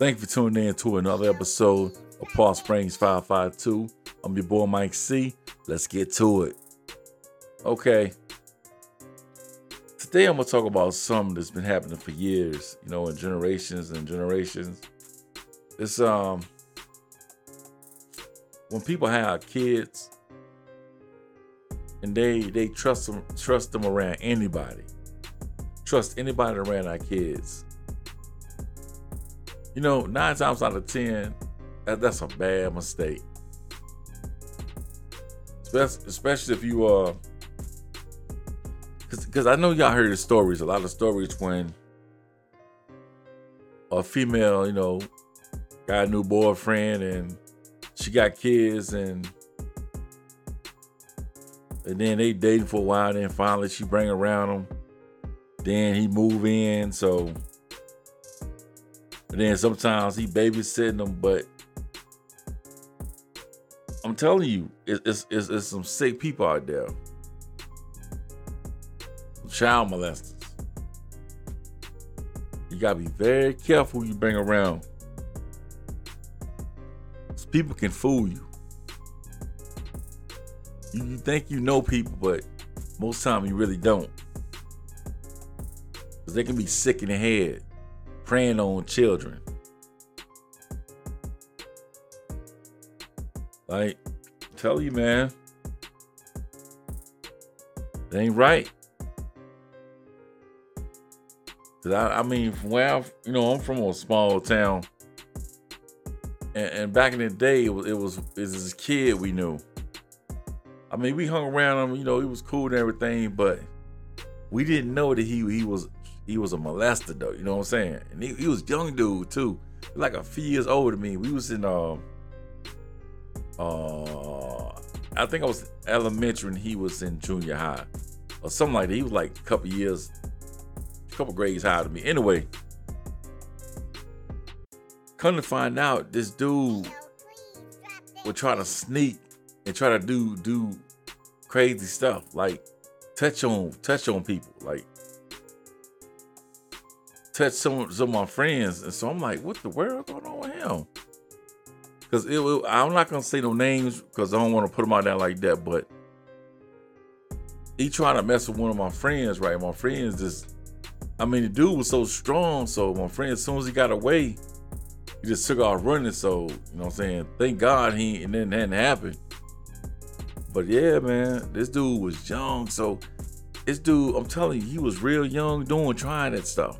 Thank you for tuning in to another episode of Paul Springs 552. I'm your boy Mike C. Let's get to it. Okay. Today I'm gonna talk about something that's been happening for years, you know, in generations and generations. It's um when people have kids and they they trust them trust them around anybody. Trust anybody around our kids. You know, nine times out of ten, that, that's a bad mistake. Especially, if you uh because I know y'all heard the stories, a lot of stories when a female, you know, got a new boyfriend and she got kids and and then they dating for a while. Then finally she bring around him. Then he move in. So and then sometimes he babysitting them. But I'm telling you, it's it's, it's some sick people out there. Child molesters. You gotta be very careful you bring around. People can fool you. You think you know people, but most time you really don't. Because they can be sick in the head, preying on children. Like, tell you, man, that ain't right. Cause I, I mean, from where I'm, you know, I'm from a small town, and, and back in the day, it was it was, it was this kid we knew I mean, we hung around him. You know, he was cool and everything, but we didn't know that he he was he was a molester though. You know what I'm saying? And he, he was young dude too, like a few years older than me. We was in um uh, I think I was elementary and he was in junior high or something like that. He was like a couple years, a couple grades higher than me. Anyway, come to find out, this dude would try to sneak and try to do do crazy stuff like touch on touch on people like touch some some of my friends. And so I'm like what the world going on with him? Because I'm not gonna say no names because I don't want to put him out there like that but he trying to mess with one of my friends right? My friends just I mean the dude was so strong so my friend as soon as he got away he just took off running. So you know what I'm saying? Thank God he and then hadn't happened. But yeah, man, this dude was young. So this dude, I'm telling you, he was real young doing trying that stuff.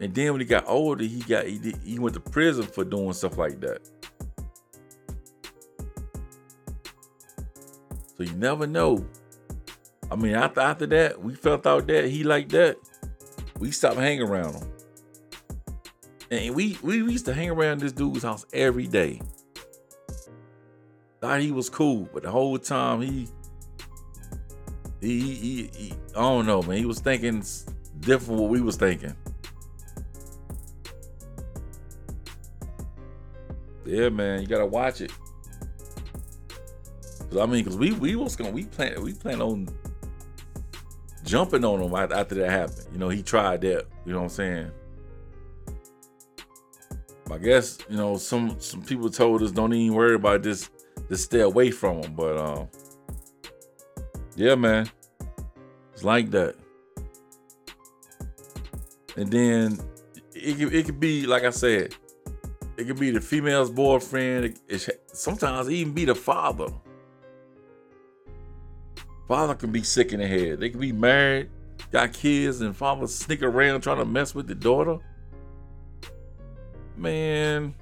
And then when he got older, he got he, did, he went to prison for doing stuff like that. So you never know. I mean, after after that, we felt out that he like that. We stopped hanging around him. And we, we used to hang around this dude's house every day thought he was cool, but the whole time he he, he, he, I don't know, man. He was thinking different what we was thinking. Yeah, man, you gotta watch it. Cause I mean, cause we we was gonna we plan we plan on jumping on him after that happened. You know, he tried that. You know what I'm saying? I guess you know some some people told us don't even worry about this to stay away from them. But um, yeah, man, it's like that. And then it it could be like I said, it could be the female's boyfriend. It, it, sometimes even be the father. Father can be sick in the head. They can be married, got kids, and father sneak around trying to mess with the daughter. Man,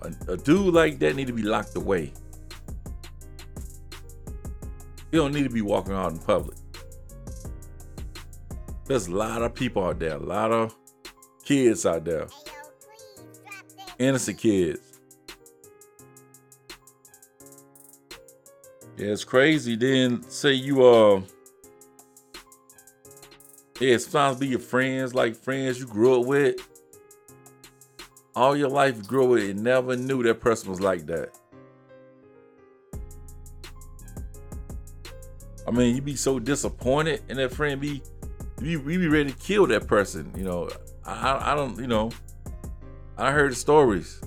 a, a dude like that need to be locked away. He don't need to be walking out in public. There's a lot of people out there, a lot of kids out there, innocent kids. Yeah, it's crazy. Then say you uh, yeah, sometimes be your friends, like friends you grew up with all your life growing and never knew that person was like that. I mean, you be so disappointed, and that friend be we, we be ready to kill that person. You know, I, I don't, you know, I heard stories.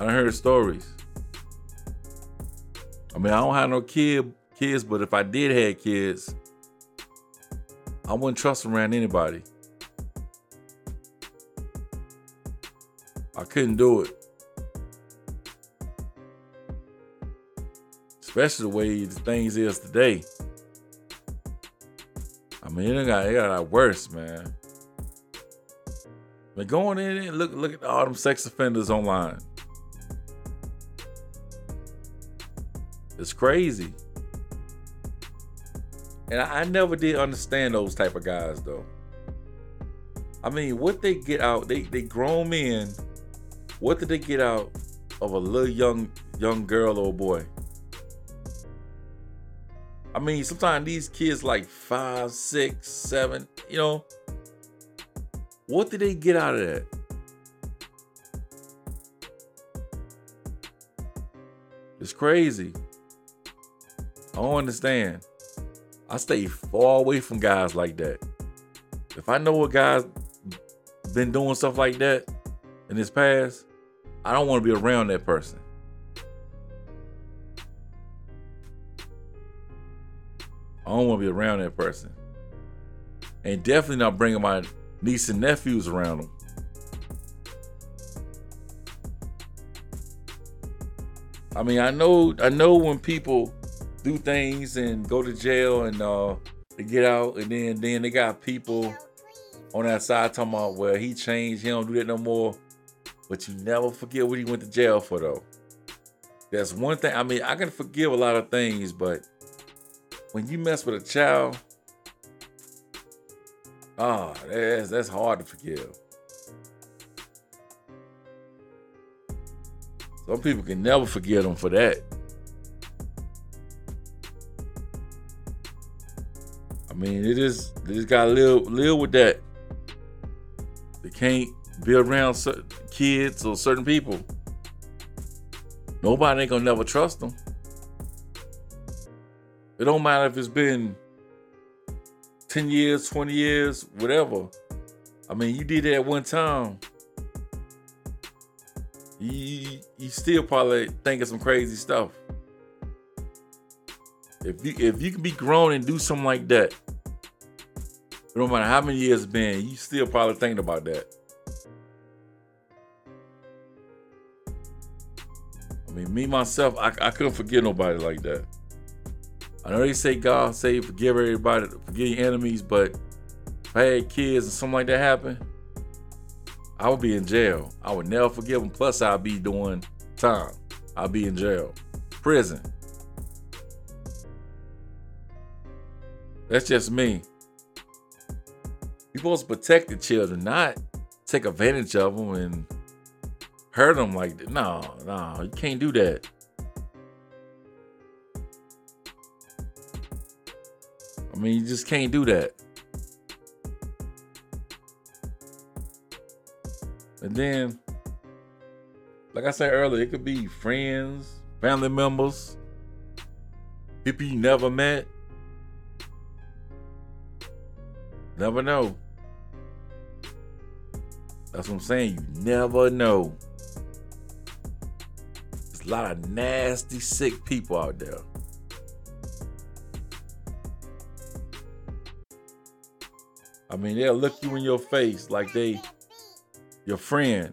I heard stories. I mean, I don't have no kid kids, but if I did have kids, I wouldn't trust them around anybody. I couldn't do it. Especially the way the things is today. I mean, it got it got worse, man. But going in and look look at all them sex offenders online. It's crazy. And I, I never did understand those type of guys though. I mean, what they get out, they they grown men, what did they get out of a little young young girl or boy? I mean, sometimes these kids like five, six, seven, you know. What did they get out of that? It's crazy. I don't understand. I stay far away from guys like that. If I know a guy's been doing stuff like that in his past, I don't want to be around that person. I don't want to be around that person. And definitely not bringing my niece and nephews around them. I mean, I know I know when people do things and go to jail and uh they get out and then then they got people on that side talking about well he changed, he don't do that no more. But you never forget what he went to jail for though. That's one thing. I mean, I can forgive a lot of things, but when you mess with a child, ah, oh, that's that's hard to forgive. Some people can never forgive them for that. I mean, it is they just gotta live live with that. They can't be around certain kids or certain people. Nobody ain't gonna never trust them. It don't matter if it's been 10 years, 20 years, whatever. I mean, you did that one time. You, you still probably thinking some crazy stuff. If you if you can be grown and do something like that, no matter how many years it's been, you still probably thinking about that. I mean, me myself, I, I couldn't forget nobody like that. I know they say God say forgive everybody, forgive your enemies, but if I had kids and something like that happen, I would be in jail. I would never forgive them. Plus, I'd be doing time. I'd be in jail, prison. That's just me. You're supposed to protect the children, not take advantage of them and hurt them like that. No, no, you can't do that. I mean, you just can't do that. And then, like I said earlier, it could be friends, family members, people you never met. Never know. That's what I'm saying. You never know. There's a lot of nasty, sick people out there. I mean, they'll look you in your face like they your friend.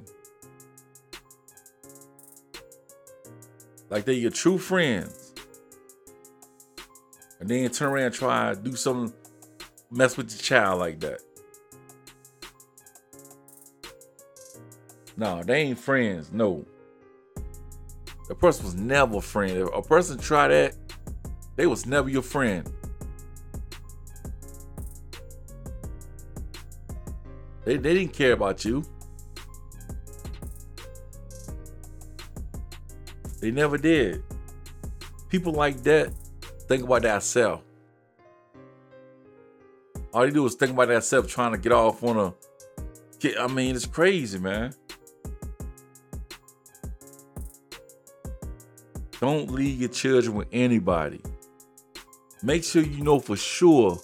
Like they your true friends. And then turn around try to do something, mess with your child like that. No, they ain't friends. No. The person was never a friend. If a person try that, they was never your friend. They, they didn't care about you. They never did. People like that think about that self. All they do is think about that self trying to get off on a I mean, it's crazy, man. Don't leave your children with anybody. make sure you know for sure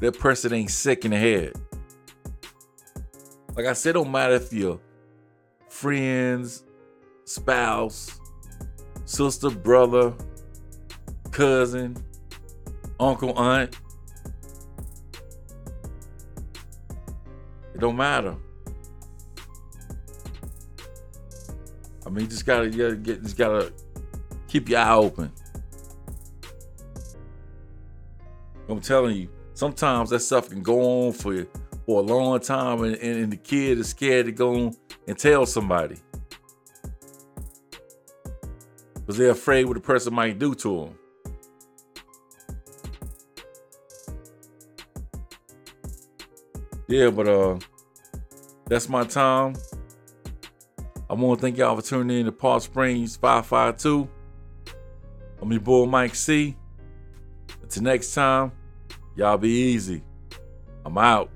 that person ain't sick in the head. Like I said, don't matter if you're friends, spouse, sister, brother, cousin, uncle, aunt. It don't matter. I mean, you just gotta, you gotta get, just gotta keep your eye open. I'm telling you, sometimes that stuff can go on for for a long time, and, and the kid is scared to go and tell somebody because they're afraid what the person might do to them. Yeah, but uh, that's my time. I want to thank y'all for tuning in to Park Springs 552. I'm your boy Mike C. Until next time, y'all be easy. I'm out.